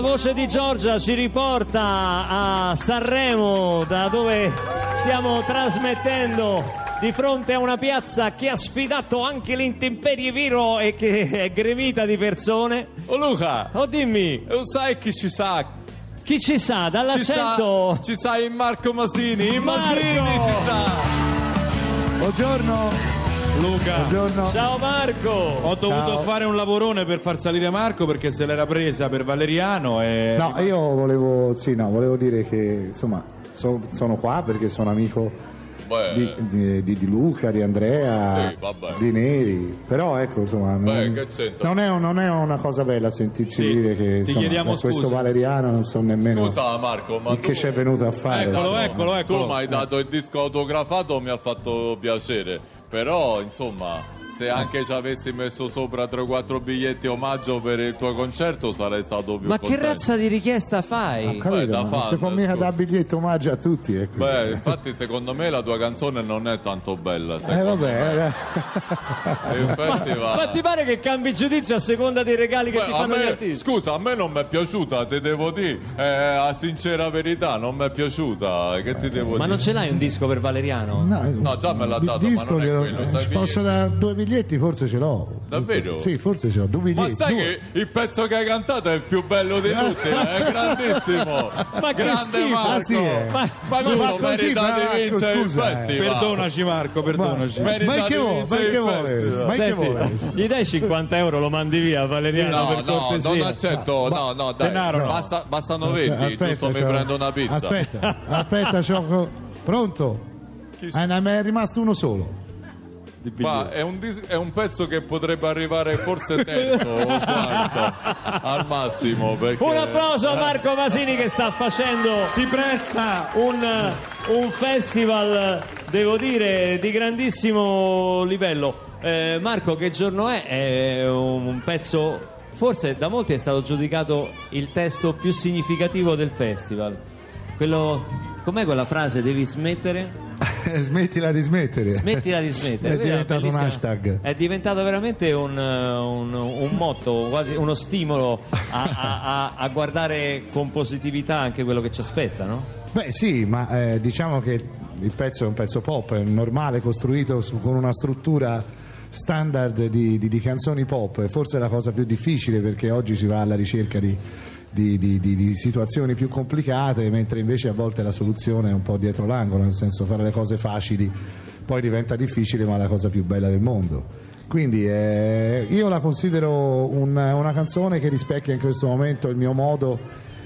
La voce di Giorgia ci riporta a Sanremo, da dove stiamo trasmettendo di fronte a una piazza che ha sfidato anche l'intemperie vero e che è gremita di persone. Oh Luca, Oh dimmi, lo sai chi ci sa? chi ci sa Ci sa, dall'accento? ci sa il Marco Masini, il Marco! Masini ci sa. Buongiorno, Luca, buongiorno. Ciao Marco! Ho dovuto Ciao. fare un lavorone per far salire Marco perché se l'era presa per Valeriano e No, io volevo, sì, no, volevo dire che insomma so- sono qua perché sono amico Beh, di, di- di- Luca, di Andrea, Sì, di Neri. Però ecco, insomma, Beh, non, che c'entra? non è, non è una cosa bella sentirci Sì, dire che ti insomma, questo scusa. Valeriano non so nemmeno scusa Marco, ma che tu, ci è venuto a fare. Eccolo, eccolo, eccolo. tu mi hai dato il disco autografato, mi ha fatto piacere. Però, insomma, se anche ci avessi messo sopra 3-4 biglietti omaggio per il tuo concerto sarei stato più Ma che contento. razza di richiesta fai? capito, Beh, da ma fan, può mica scusa. dare biglietto omaggio a tutti. eh, quindi. Beh, infatti secondo me la tua canzone non è tanto bella. eh, vabbè, me. eh. Il festival- Ma ti pare che cambi giudizio a seconda dei regali che Beh, ti a fanno gli me- artisti? scusa, a me non mi è piaciuta, ti devo dire, eh, a sincera verità, non mi è piaciuta. Che ti devo Ma dire? non ce l'hai un disco per Valeriano? No, già me l'ha dato, ma non è quello, posso dare due biglietti, forse ce l'ho. Davvero? Sì, forse ce l'ho. Due Ma biglietti. sai due. che il pezzo che hai cantato è il più bello di tutti, è grandissimo. Ma che Grande schifo. Marco. Ah, sì, eh. Ma- Ma Ma questo così, merita ma di Marco, vincere il scusa, eh. festival. Perdonaci Marco, perdonaci. Ma, Merita ma che vuole? Ma che il vuole? Ma che vuole? gli dai 50 euro, lo mandi via Valeriano No, per no, cortesia. non accetto, no, no, dai, denaro no. basta- bastano 20, giusto mi prendo una pizza. Aspetta, aspetta, c'ho- pronto? Chi Ah, ne è rimasto uno solo. Ma è un, dis- è un pezzo che potrebbe arrivare forse terzo o quarto al massimo. Perché... Un applauso a Marco Masini che sta facendo Si presta! un, un festival, devo dire, di grandissimo livello. Eh, Marco, che giorno è? È un pezzo, forse da molti è stato giudicato il testo più significativo del festival. Quello, com'è quella frase? Devi smettere? Smettila di smettere. Smettila di smettere. È diventato un hashtag. È diventato veramente un, un- un motto, quasi uno stimolo a, a- a- a guardare con positività anche quello che ci aspetta, no? Beh sì, ma eh, diciamo che il pezzo è un pezzo pop, è normale, costruito su- con una struttura standard di, di- di canzoni pop, forse è la cosa più difficile perché oggi si va alla ricerca di, di- di- di- di situazioni più complicate, mentre invece a volte la soluzione è un po' dietro l'angolo, nel senso fare le cose facili poi diventa difficile, ma è la cosa più bella del mondo. Quindi eh, io la considero un- una canzone che rispecchia in questo momento il mio modo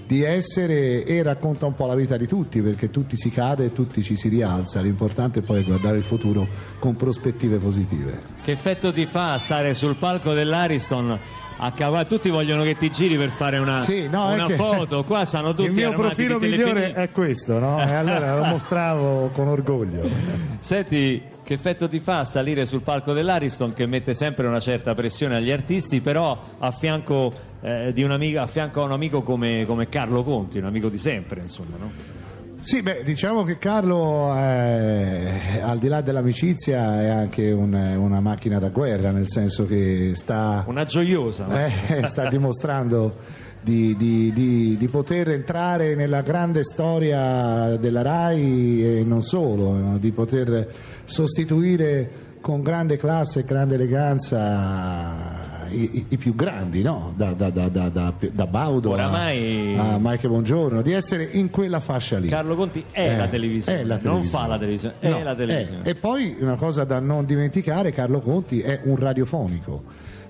di essere e racconta un po' la vita di tutti perché tutti si cade e tutti ci si rialza l'importante poi è guardare il futuro con prospettive positive Che effetto ti fa stare sul palco dell'Ariston? A cavare, tutti vogliono che ti giri per fare una, Sì, no, una foto. Qua stanno tutti il mio profilo migliore è questo no? e allora lo mostravo con orgoglio Senti, che effetto ti fa salire sul palco dell'Ariston che mette sempre una certa pressione agli artisti, però a fianco, eh, di un amico, a fianco a un amico come, come Carlo Conti, un amico di sempre, insomma, no? Sì, beh, diciamo che Carlo, eh, al di là dell'amicizia, è anche un- una macchina da guerra, nel senso che sta, Una gioiosa. no? eh, sta dimostrando di, di- di- di poter entrare nella grande storia della RAI e non solo, no? di poter sostituire con grande classe e grande eleganza i, i- più grandi, no? da, da, da, da, da, da Baudo a- Oramai- a, Mike Buongiorno, di essere in quella fascia lì. Carlo Conti è Eh, la televisione, è la non televisione. fa la televisione, è No, la televisione. è. E poi una cosa da non dimenticare, Carlo Conti è un radiofonico,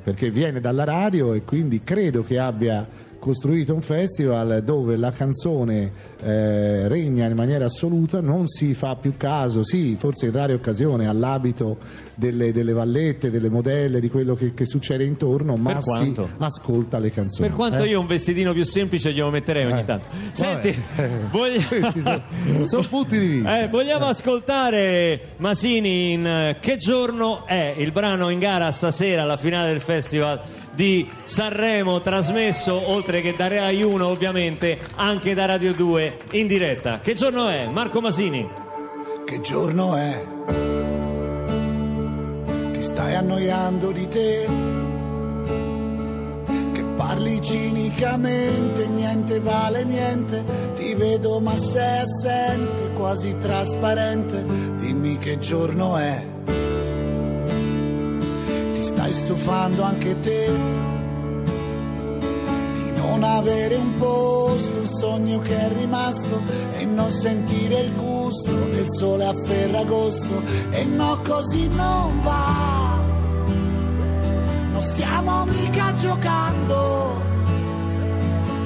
perché viene dalla radio e quindi credo che abbia costruito un festival dove la canzone eh, regna in maniera assoluta, non si fa più caso, sì, forse in rare occasione all'abito delle, delle vallette, delle modelle, di quello che, che succede intorno, ma si ascolta le canzoni. Per quanto eh? io un vestitino più semplice glielo metterei ogni Eh. tanto. Senti, Vabbè. voglia- Questi sono, sono punti di vista. Eh, vogliamo ascoltare Masini in eh, Che giorno è il brano in gara stasera alla finale del festival di Sanremo trasmesso oltre che da Rai 1 ovviamente anche da Radio 2 in diretta. Che giorno è? Marco Masini. Che giorno è? Ti stai annoiando di te? Che Parli cinicamente, niente vale niente, ti vedo ma sei assente, quasi trasparente, dimmi che giorno è. Stai stufando anche te di non avere un posto, un sogno che è rimasto e non sentire il gusto del sole a Ferragosto e no così non va. Non stiamo mica giocando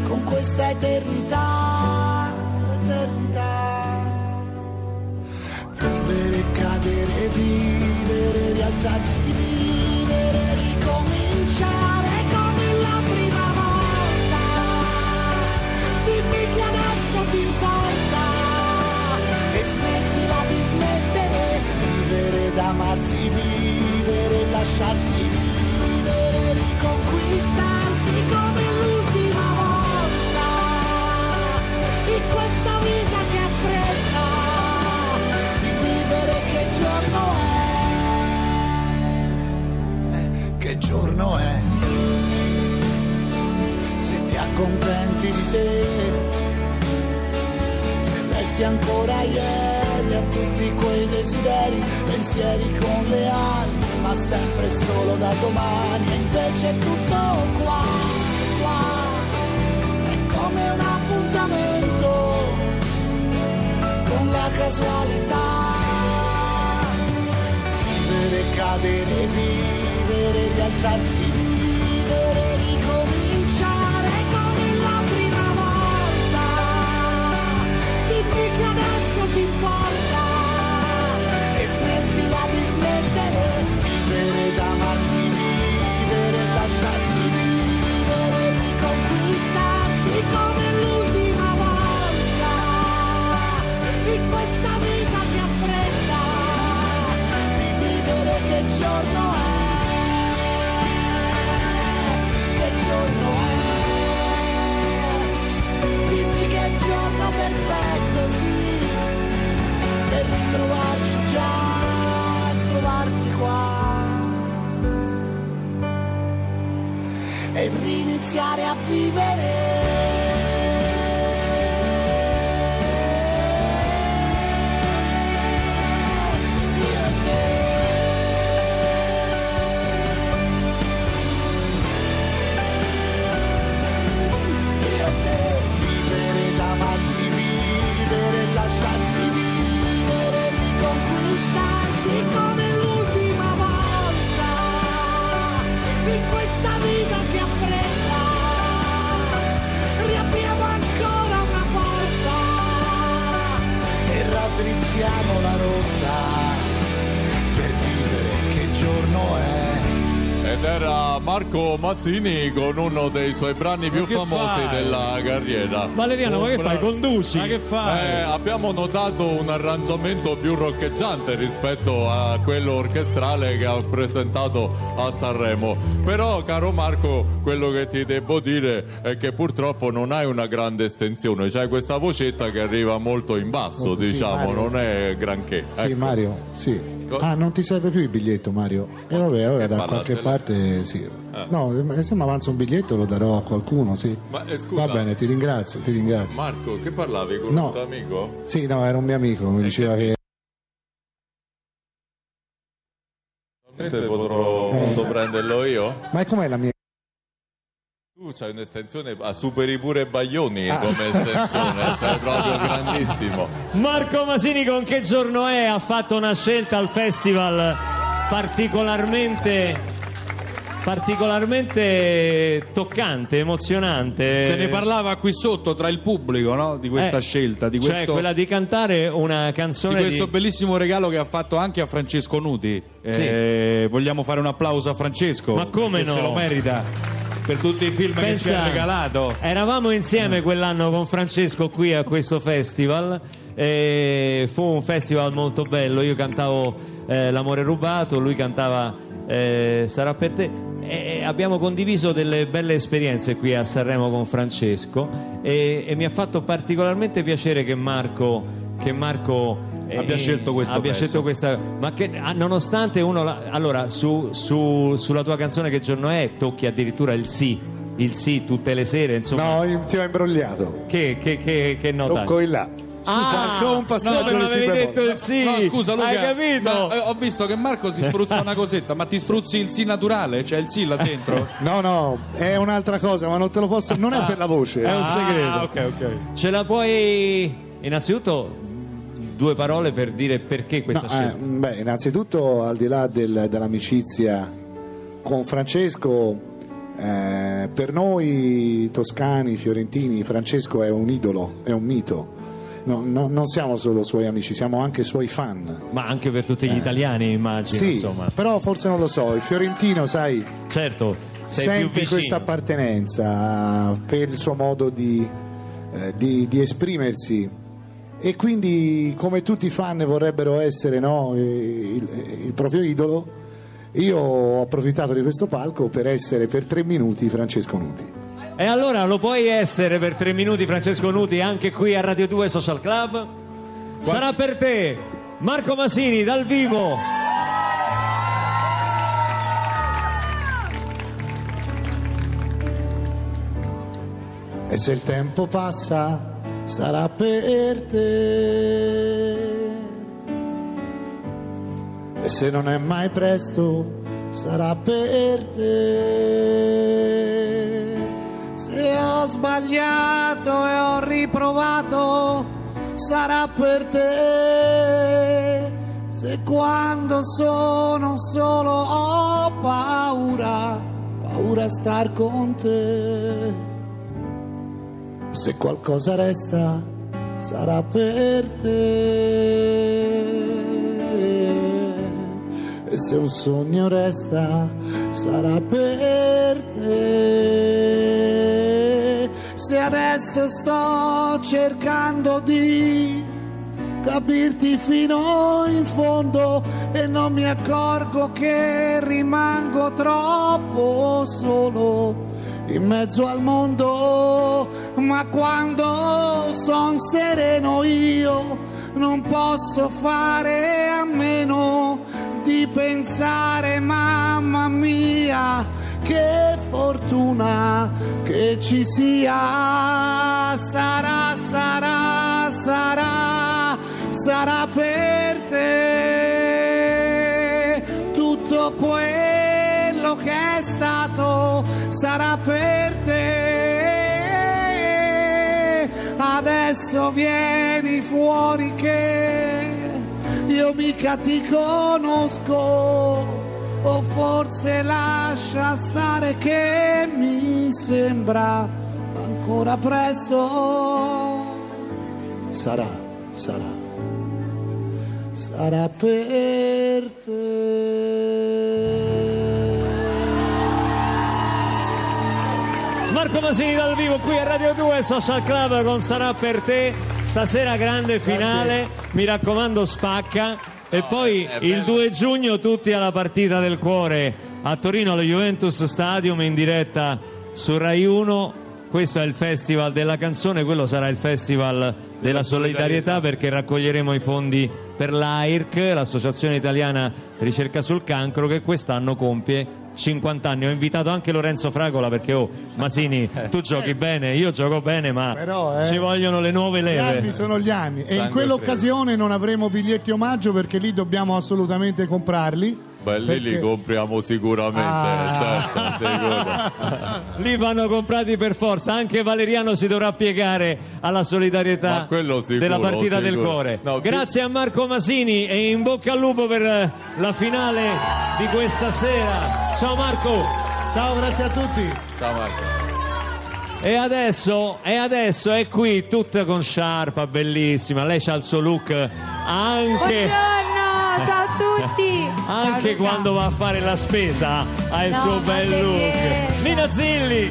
con questa eternità, eternità. Vivere, cadere, vivere, rialzarsi, casualità. Vivere, cadere, vivere, rialzarsi, perfetto sì, per ritrovarci già, trovarti qua e riniziare a vivere. Era Marco Mazzini con uno dei suoi brani più famosi fai? della carriera. Valeriano, ma Un che fai? bra- Conduci? Ma che fai? Eh, abbiamo notato un arrangiamento più roccheggiante rispetto a quello orchestrale che ha presentato a Sanremo. Però, caro Marco, quello che ti devo dire è che purtroppo non hai una grande estensione, c'hai questa vocetta che arriva molto in basso, Molto, sì, diciamo, Mario. non è granché. Sì, Ecco. Mario, sì. Co- Ah, non ti serve più il biglietto, Mario? E vabbè, ora Che da qualche parte sì. Ah. No, eh, se mi avanza un biglietto lo darò a qualcuno, sì. Ma eh, scusa, Va bene, ti ringrazio, ti ringrazio. Marco, che parlavi con No. un tuo amico? Sì, no, era un mio amico, mi diceva che Mentre potrò, posso prenderlo io? Ma com'è la mia Tu c'hai un'estensione, ah, superi pure Baglioni come estensione, sei proprio grandissimo. Marco Masini con che giorno è? Ha fatto una scelta al festival particolarmente particolarmente toccante, emozionante. Se ne parlava qui sotto tra il pubblico no? di questa Eh, scelta, di cioè questo, quella di cantare una di canzone questo di- bellissimo regalo che ha fatto anche a Francesco Nuti. Eh, vogliamo fare un applauso a Francesco. Ma come no? Se lo merita per tutti i film che ci Pensa, ha regalato. Eravamo insieme quell'anno con Francesco qui a questo festival. fu un festival molto bello. Io cantavo eh, L'amore rubato, lui cantava eh, Sarà per te. E abbiamo condiviso delle belle esperienze qui a Sanremo con Francesco e, e mi ha fatto particolarmente piacere che Marco, che Marco Abbia scelto questo abbia pezzo. scelto questa ma che ah, nonostante uno la- allora su, su- sulla tua canzone che giorno è tocchi addirittura il sì il sì tutte le sere, insomma. No, ti ho imbrogliato. Che, che, che, che nota? Tocco in là. Ah, con un passaggio dove di avevi detto il sì? No, scusa Luca, Hai capito? ma, eh, ho visto che Marco si spruzza una cosetta, ma ti spruzzi il sì naturale? C'è il sì là dentro? No, no, è un'altra cosa, ma non te lo posso. Non è per la voce. È un segreto. Ah, ok, ok. Ce la puoi innanzitutto due parole per dire perché questa No, scelta? eh, beh, innanzitutto, al di là del- dell'amicizia con Francesco, eh, per noi toscani, fiorentini, Francesco è un idolo, è un mito. No, no, non siamo solo suoi amici, siamo anche suoi fan. Ma anche per tutti gli italiani, immagino, Sì, insomma. però forse non lo so, il fiorentino, sai, Certo, sente questa appartenenza per il suo modo di, eh, di- di esprimersi e quindi come tutti i fan vorrebbero essere no, il, il proprio idolo io ho approfittato di questo palco per essere per tre minuti Francesco Nuti E allora lo puoi essere per tre minuti, Francesco Nuti, anche qui a Radio 2 Social Club? Sarà per te, Marco Masini, dal vivo. e se il tempo passa sarà per te. E se non è mai presto sarà per te. Se ho sbagliato e ho riprovato sarà per te. Se quando sono solo ho paura paura a star con te se qualcosa resta sarà per te. E se un sogno resta sarà per te. Se adesso sto cercando di capirti fino in fondo e non mi accorgo che rimango troppo solo in mezzo al mondo, ma quando son sereno io non posso fare a meno di pensare, mamma mia, che fortuna che ci sia, sarà, sarà, sarà, sarà per te tutto quello che è stato sarà per te. Adesso vieni fuori che io mica ti conosco. O forse lascia stare che mi sembra ancora presto. Sarà, sarà, sarà per te. Marco Masini dal vivo qui a Radio 2 Social Club con Sarà per te. Stasera grande finale, mi raccomando spacca. E poi il 2 giugno tutti alla partita del cuore a Torino allo Juventus Stadium in diretta su Rai 1. Questo è il festival della canzone, quello sarà il festival della solidarietà perché raccoglieremo i fondi per l'AIRC, l'Associazione Italiana Ricerca sul Cancro, che quest'anno compie 50 anni. Ho invitato anche Lorenzo Fragola perché, oh, Masini, tu giochi bene, io gioco bene, ma Però, eh, ci vogliono le nuove Gli anni leve. sono gli anni e in Sangue quell'occasione non avremo biglietti omaggio perché lì dobbiamo assolutamente comprarli. Beh, lì li compriamo sicuramente, Ah. certo, sicuro. Li vanno comprati per forza. Anche Valeriano si dovrà piegare alla solidarietà sicuro, della partita del cuore. No, chi- Grazie a Marco Masini e in bocca al lupo per eh, la finale di questa sera. Ciao Marco. Ciao, grazie a tutti. Ciao Marco. E adesso, e adesso è qui tutta con sciarpa, bellissima. Lei ha il suo look anche, Buongiorno, ciao a tutti. anche Ciao, quando va a fare la spesa. Ha il No, suo ma bel che- look. Nina Zilli.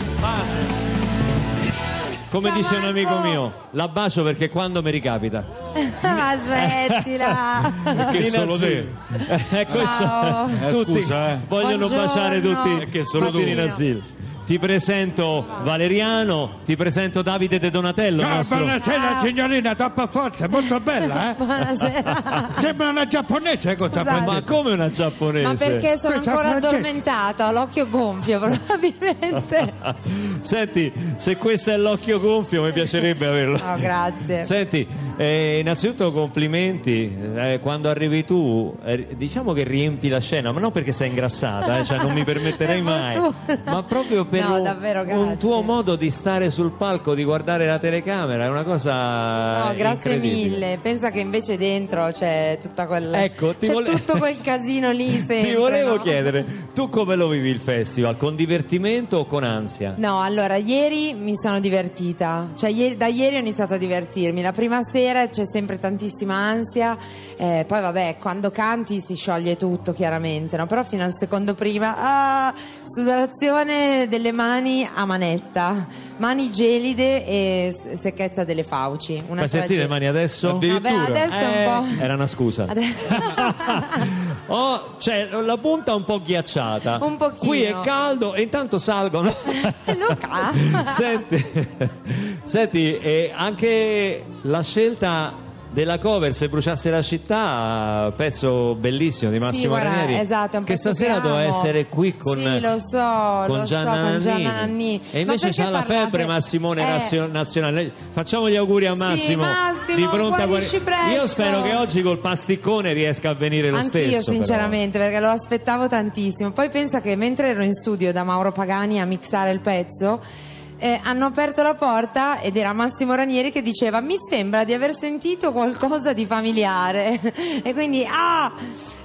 Come Ciao, dice un Marco. amico mio, la bacio perché quando mi ricapita. Ma smettila. Che Nina solo te. Eh, questo- Ciao. Eh, tutti scusa, eh. vogliono Buongiorno. baciare tutti. Che solo tu. Ti presento Valeriano, ti presento Davide De Donatello. Ciao, nostro- buonasera signorina, troppo forte, molto bella, eh? Buonasera. Sembra una giapponese questa Scusate. Ma come una giapponese? Ma perché sono Questa ancora frangetta. addormentata? Ho l'occhio gonfio probabilmente. Senti, se questo è l'occhio gonfio mi piacerebbe averlo. Oh, grazie. Senti, eh, innanzitutto complimenti, eh, quando arrivi tu eh, diciamo che riempi la scena, ma non perché sei ingrassata, eh, cioè non mi permetterei Per mai, ma proprio per No, un, davvero, un tuo modo di stare sul palco, di guardare la telecamera, è una cosa... No, grazie mille. Pensa che invece dentro c'è tutta quella. Ecco, ti c'è vole- tutto quel casino lì sempre. Ti volevo no? chiedere, tu come lo vivi il festival? Con divertimento o con ansia? No, allora ieri mi sono divertita, cioè ieri- da ieri ho iniziato a divertirmi. La prima sera c'è sempre tantissima ansia, eh, poi vabbè, quando canti si scioglie tutto chiaramente, no? però fino al secondo prima, ah, sudorazione delle mani a manetta, mani gelide e secchezza delle fauci. Una Fai sentire le mani adesso? Vabbè, adesso Eh, un po'. Era una scusa. Adesso- Oh, cioè, la punta un po' ghiacciata. Un pochino. Qui è caldo e intanto salgono. Luca. senti, senti anche la scelta della cover Se bruciasse la città, pezzo bellissimo di Massimo guarda, Ranieri. esatto, che stasera doveva essere qui con, Sì, lo so, con lo Gianna so, Nannini. E invece c'ha la febbre Massimone Eh. nazio- nazionale. Facciamo gli auguri a Massimo. Massimo, di pronta guarisci guari- presto. Io spero che oggi col pasticcone riesca a venire lo Anch'io stesso. però. sinceramente perché lo aspettavo tantissimo. Poi pensa che mentre ero in studio da Mauro Pagani a mixare il pezzo, eh, hanno aperto la porta ed era Massimo Ranieri che diceva mi sembra di aver sentito qualcosa di familiare e quindi ah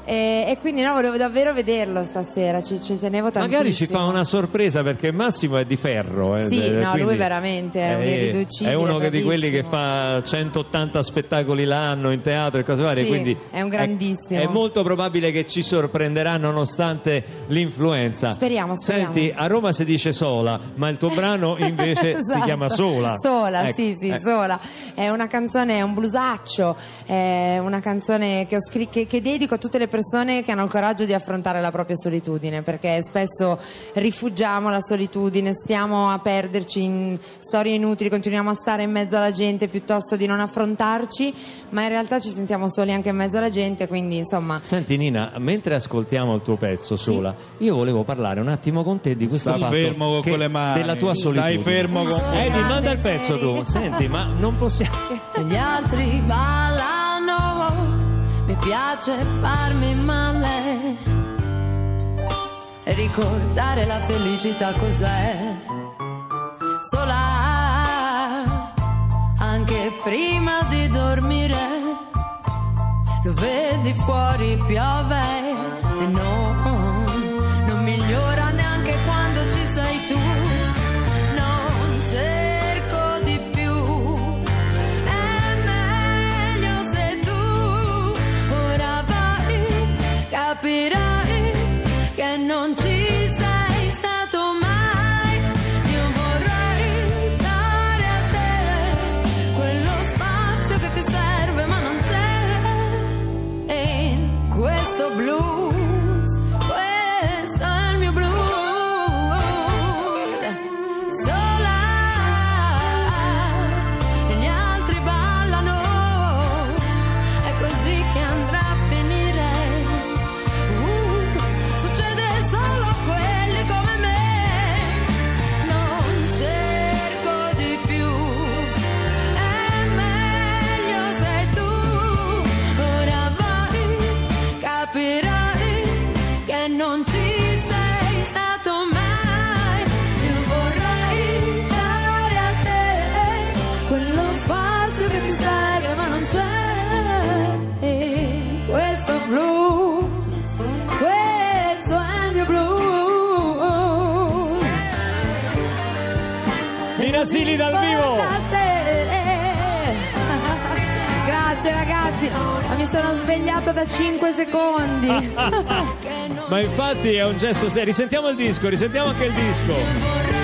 e, e quindi no volevo davvero vederlo stasera ci, ci tenevo tantissimo Magari ci fa una sorpresa perché Massimo è di ferro. eh, Sì, eh, no, lui veramente è un irriducibile, È uno che di quelli che fa 180 spettacoli l'anno in teatro e cose varie. Sì, quindi è un grandissimo. È, molto probabile che ci sorprenderà nonostante l'influenza. Speriamo, speriamo. Senti, a Roma si dice sola, ma il tuo brano invece si Esatto. chiama Sola. Sola, Ecco, sì, sì, eh. sola. È una canzone, è un blusaccio, è una canzone che, ho scri- che- che dedico a tutte le persone che hanno il coraggio di affrontare la propria solitudine, perché spesso rifugiamo la solitudine, stiamo a perderci in storie inutili, continuiamo a stare in mezzo alla gente piuttosto di non affrontarci, ma in realtà ci sentiamo soli anche in mezzo alla gente, quindi insomma... Senti Nina, mentre ascoltiamo il tuo pezzo sola, io volevo parlare un attimo con te di questo Sta fatto fermo che- con le mani. della tua Stai solitudine. fermo con- Eh, mi manda il pezzo tu. Senti, ma non possiamo gli altri mi piace farmi male, e ricordare la felicità cos'è, sola, anche prima di dormire, lo vedi fuori piove e non, secondi. Ma infatti è un gesto serio. Risentiamo il disco, risentiamo anche il disco.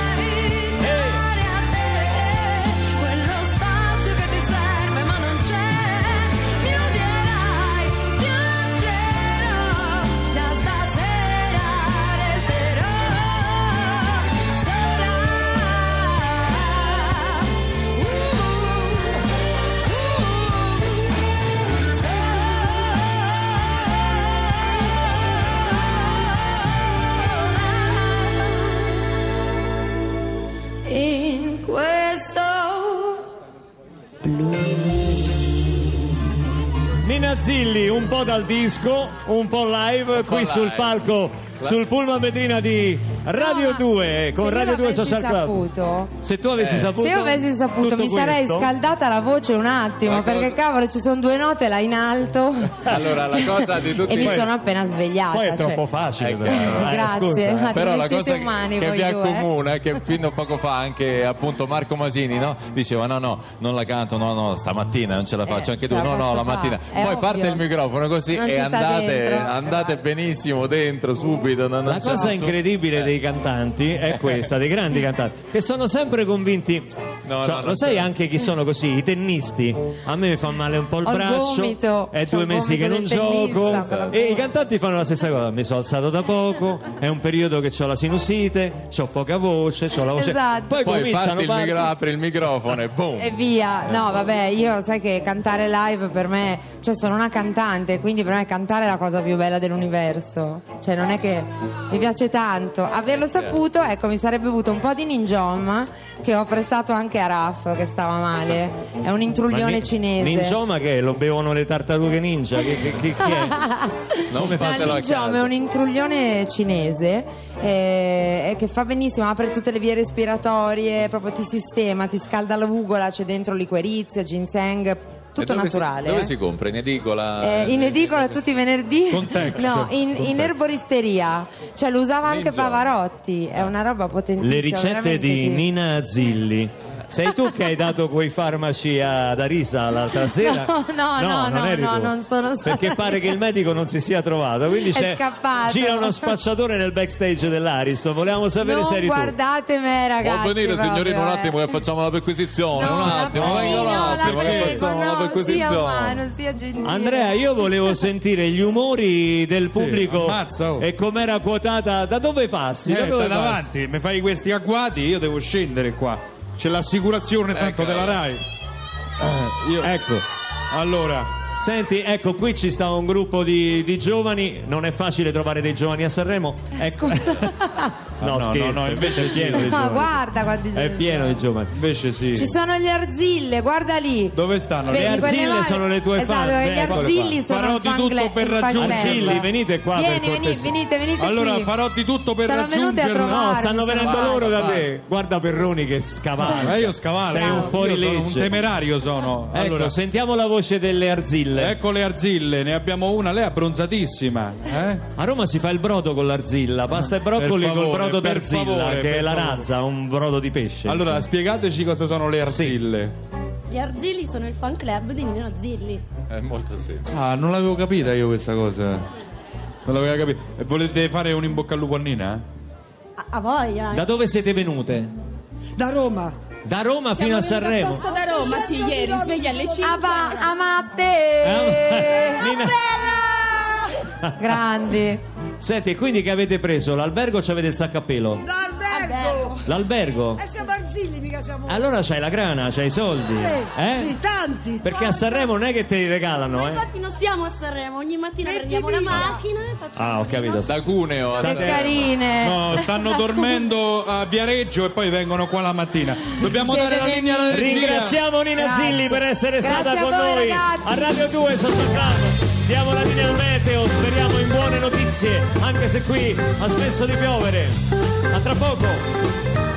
Nina Zilli, un po' dal disco, un po' live, qui sul live. palco, sul pullman vetrina di Radio 2 con se io Radio 2 l'avessi Social Club. saputo, Se tu avessi saputo Se io avessi saputo tutto mi sarei questo, scaldata la voce un attimo La perché cosa- cavolo ci sono due note là in alto Allora, la cosa di tutti e mi Poi- sono appena svegliata Poi è cioè. troppo facile. È però. chiaro. Eh, Grazie, scusa, eh. ma però la cosa umani che voi vi due, eh. accomuna è che fino a poco fa anche appunto Marco Masini no? diceva no no non la canto no no stamattina non ce la faccio Eh, anche ce tu la no no posso la fare. mattina È poi ovvio. parte il microfono così Non e ci sta andate, dentro. andate Eh. benissimo dentro subito non- non La c'è cosa nessun- incredibile dei cantanti è questa, dei grandi cantanti, che sono sempre convinti. No, Cioè, no, lo sai c'è. anche chi sono così? I tennisti. A me mi fa male un po' il Ho braccio. gomito, è c'ho due mesi che non gioco. tennista, per E i cantanti fanno la stessa cosa. Mi sono alzato da poco, è un periodo che ho la sinusite, ho poca voce, ho la voce. Esatto. Poi, poi cominciano il micro- apri il microfono e boom e via no vabbè io sai che cantare live per me cioè sono una cantante quindi per me cantare è la cosa più bella dell'universo cioè non è che mi piace tanto averlo saputo ecco mi sarebbe avuto un po' di ninjom che ho prestato anche a Raff che stava male è un Ma intruglione ni- cinese Ninjoma che è? lo bevono le tartarughe ninja? Che, che- che- chi è? non fa- fatelo a Ninjom è un intruglione cinese eh, che fa benissimo, apre tutte le vie respiratorie, proprio ti sistema, ti scalda la ugola, c'è dentro liquerizia, ginseng, tutto dove naturale. si, dove eh. si compra? in edicola? Eh, in edicola tutti i venerdì Con Tex. no in, Con in erboristeria cioè lo usava anche. Pavarotti è una roba potentissima Le ricette di Nina Zilli. Sei tu che hai dato quei farmaci ad Arisa l'altra sera? No, no, no, non no, eri no, tu. non sono stata Perché pare che il medico non si sia trovato, quindi È c'è, scappato. gira uno spacciatore nel backstage dell'Ariston. Volevamo sapere non se eri tu. guardate me ragazzi Può venire proprio, signorino un eh. attimo che facciamo la perquisizione No, un la attimo venga prego, un la attimo che prego, facciamo la no, sia perquisizione umano, sia gentile. Andrea, io volevo sentire gli umori del pubblico ammazza, oh. e com'era quotata. Da dove passi? Eh, da dove stai passi? davanti, mi fai questi agguati, io devo scendere qua. C'è l'assicurazione tanto Ecco. della RAI. Eh, io- Ecco. Allora, Senti, ecco, qui ci sta un gruppo di, di giovani, non è facile trovare dei giovani a Sanremo. Ecco. no, no, scherzo, no, no, invece è pieno di Ma giovani. guarda quanti È giorni pieno di giovani. invece sì. Ci sono gli arzille, guarda lì. Dove stanno? Vedi, Le arzille sono le tue esatto, fan, gli eccole arzilli sono Farò di tutto per club. Arzilli, venite qua per Vieni, venite, cortesia. venite, venite Allora qui. farò di tutto per raggiungerla. trovare. No, stanno venendo guarda, loro da te. Guarda Perroni che scavalca. Eh, io scavallo. Sei un fuorilegge. sono un temerario sono. Ecco, Allora, sentiamo la voce delle arzille. ecco le arzille, ne abbiamo una, lei è abbronzatissima. Eh? A Roma si fa il brodo con l'arzilla, pasta e broccoli Per col brodo per d'arzilla, favore, che è la favore. razza, un brodo di pesce. Allora, insomma. spiegateci cosa sono le arzille. Gli Arzilli sono il fan club di Nino Zilli. è molto semplice Ah, non l'avevo capita io questa cosa. Non l'avevo capita. E volete fare un in bocca al lupo a Nina? A, a voglia. da dove siete venute? Da Roma. Da Roma fino a Sanremo. Apposta da Roma, sì, ieri, sveglia alle 5. Ava, amate. Nina- Grandi. Senti, e quindi che avete preso? L'albergo o c'avete il sacco a pelo? Albergo. L'albergo? E siamo arzilli, mica siamo. Allora c'hai la grana, c'hai i soldi. Sì, eh? sì, tanti. Perché a Sanremo non è che te li regalano, eh? Infatti non stiamo a Sanremo, ogni mattina Metti prendiamo la macchina e facciamo Ah, ho capito. da Cuneo a Che Sanremo. carine. No, stanno dormendo a Viareggio e poi vengono qua la mattina. Dobbiamo Siete dare la linea alla regia. Ringraziamo Nina Grazie. Zilli per essere Grazie stata con voi, noi ragazzi. a Radio 2 Social Club. Diamo la linea al meteo, speriamo in buone notizie, anche se qui ha smesso di piovere. A tra poco.